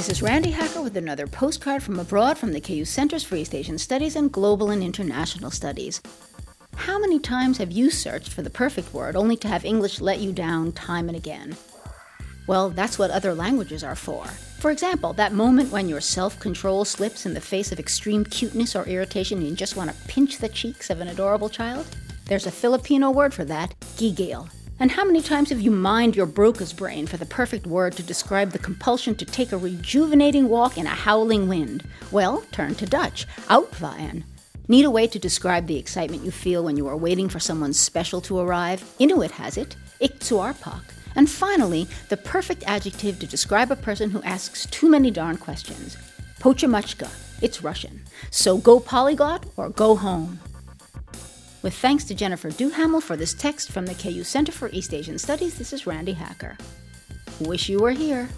This is Randi Hacker with another postcard from abroad from the KU Centers for East Asian Studies and Global and International Studies. How many times have you searched for the perfect word only to have English let you down time and again? Well, that's what other languages are for. For example, that moment when your self control slips in the face of extreme cuteness or irritation and you just want to pinch the cheeks of an adorable child? There's a Filipino word for that, gigil. And how many times have you mined your Broca's Brain for the perfect word to describe the compulsion to take a rejuvenating walk in a howling wind? Well, turn to Dutch, uitwaaien. Need a way to describe the excitement you feel when you are waiting for someone special to arrive? Inuit has it, iktsuarpok. And finally, the perfect adjective to describe a person who asks too many darn questions. Pochemuchka. It's Russian. So go polyglot or go home. With thanks to Jennifer Duhamel for this text from the KU Center for East Asian Studies, this is Randi Hacker. Wish you were here.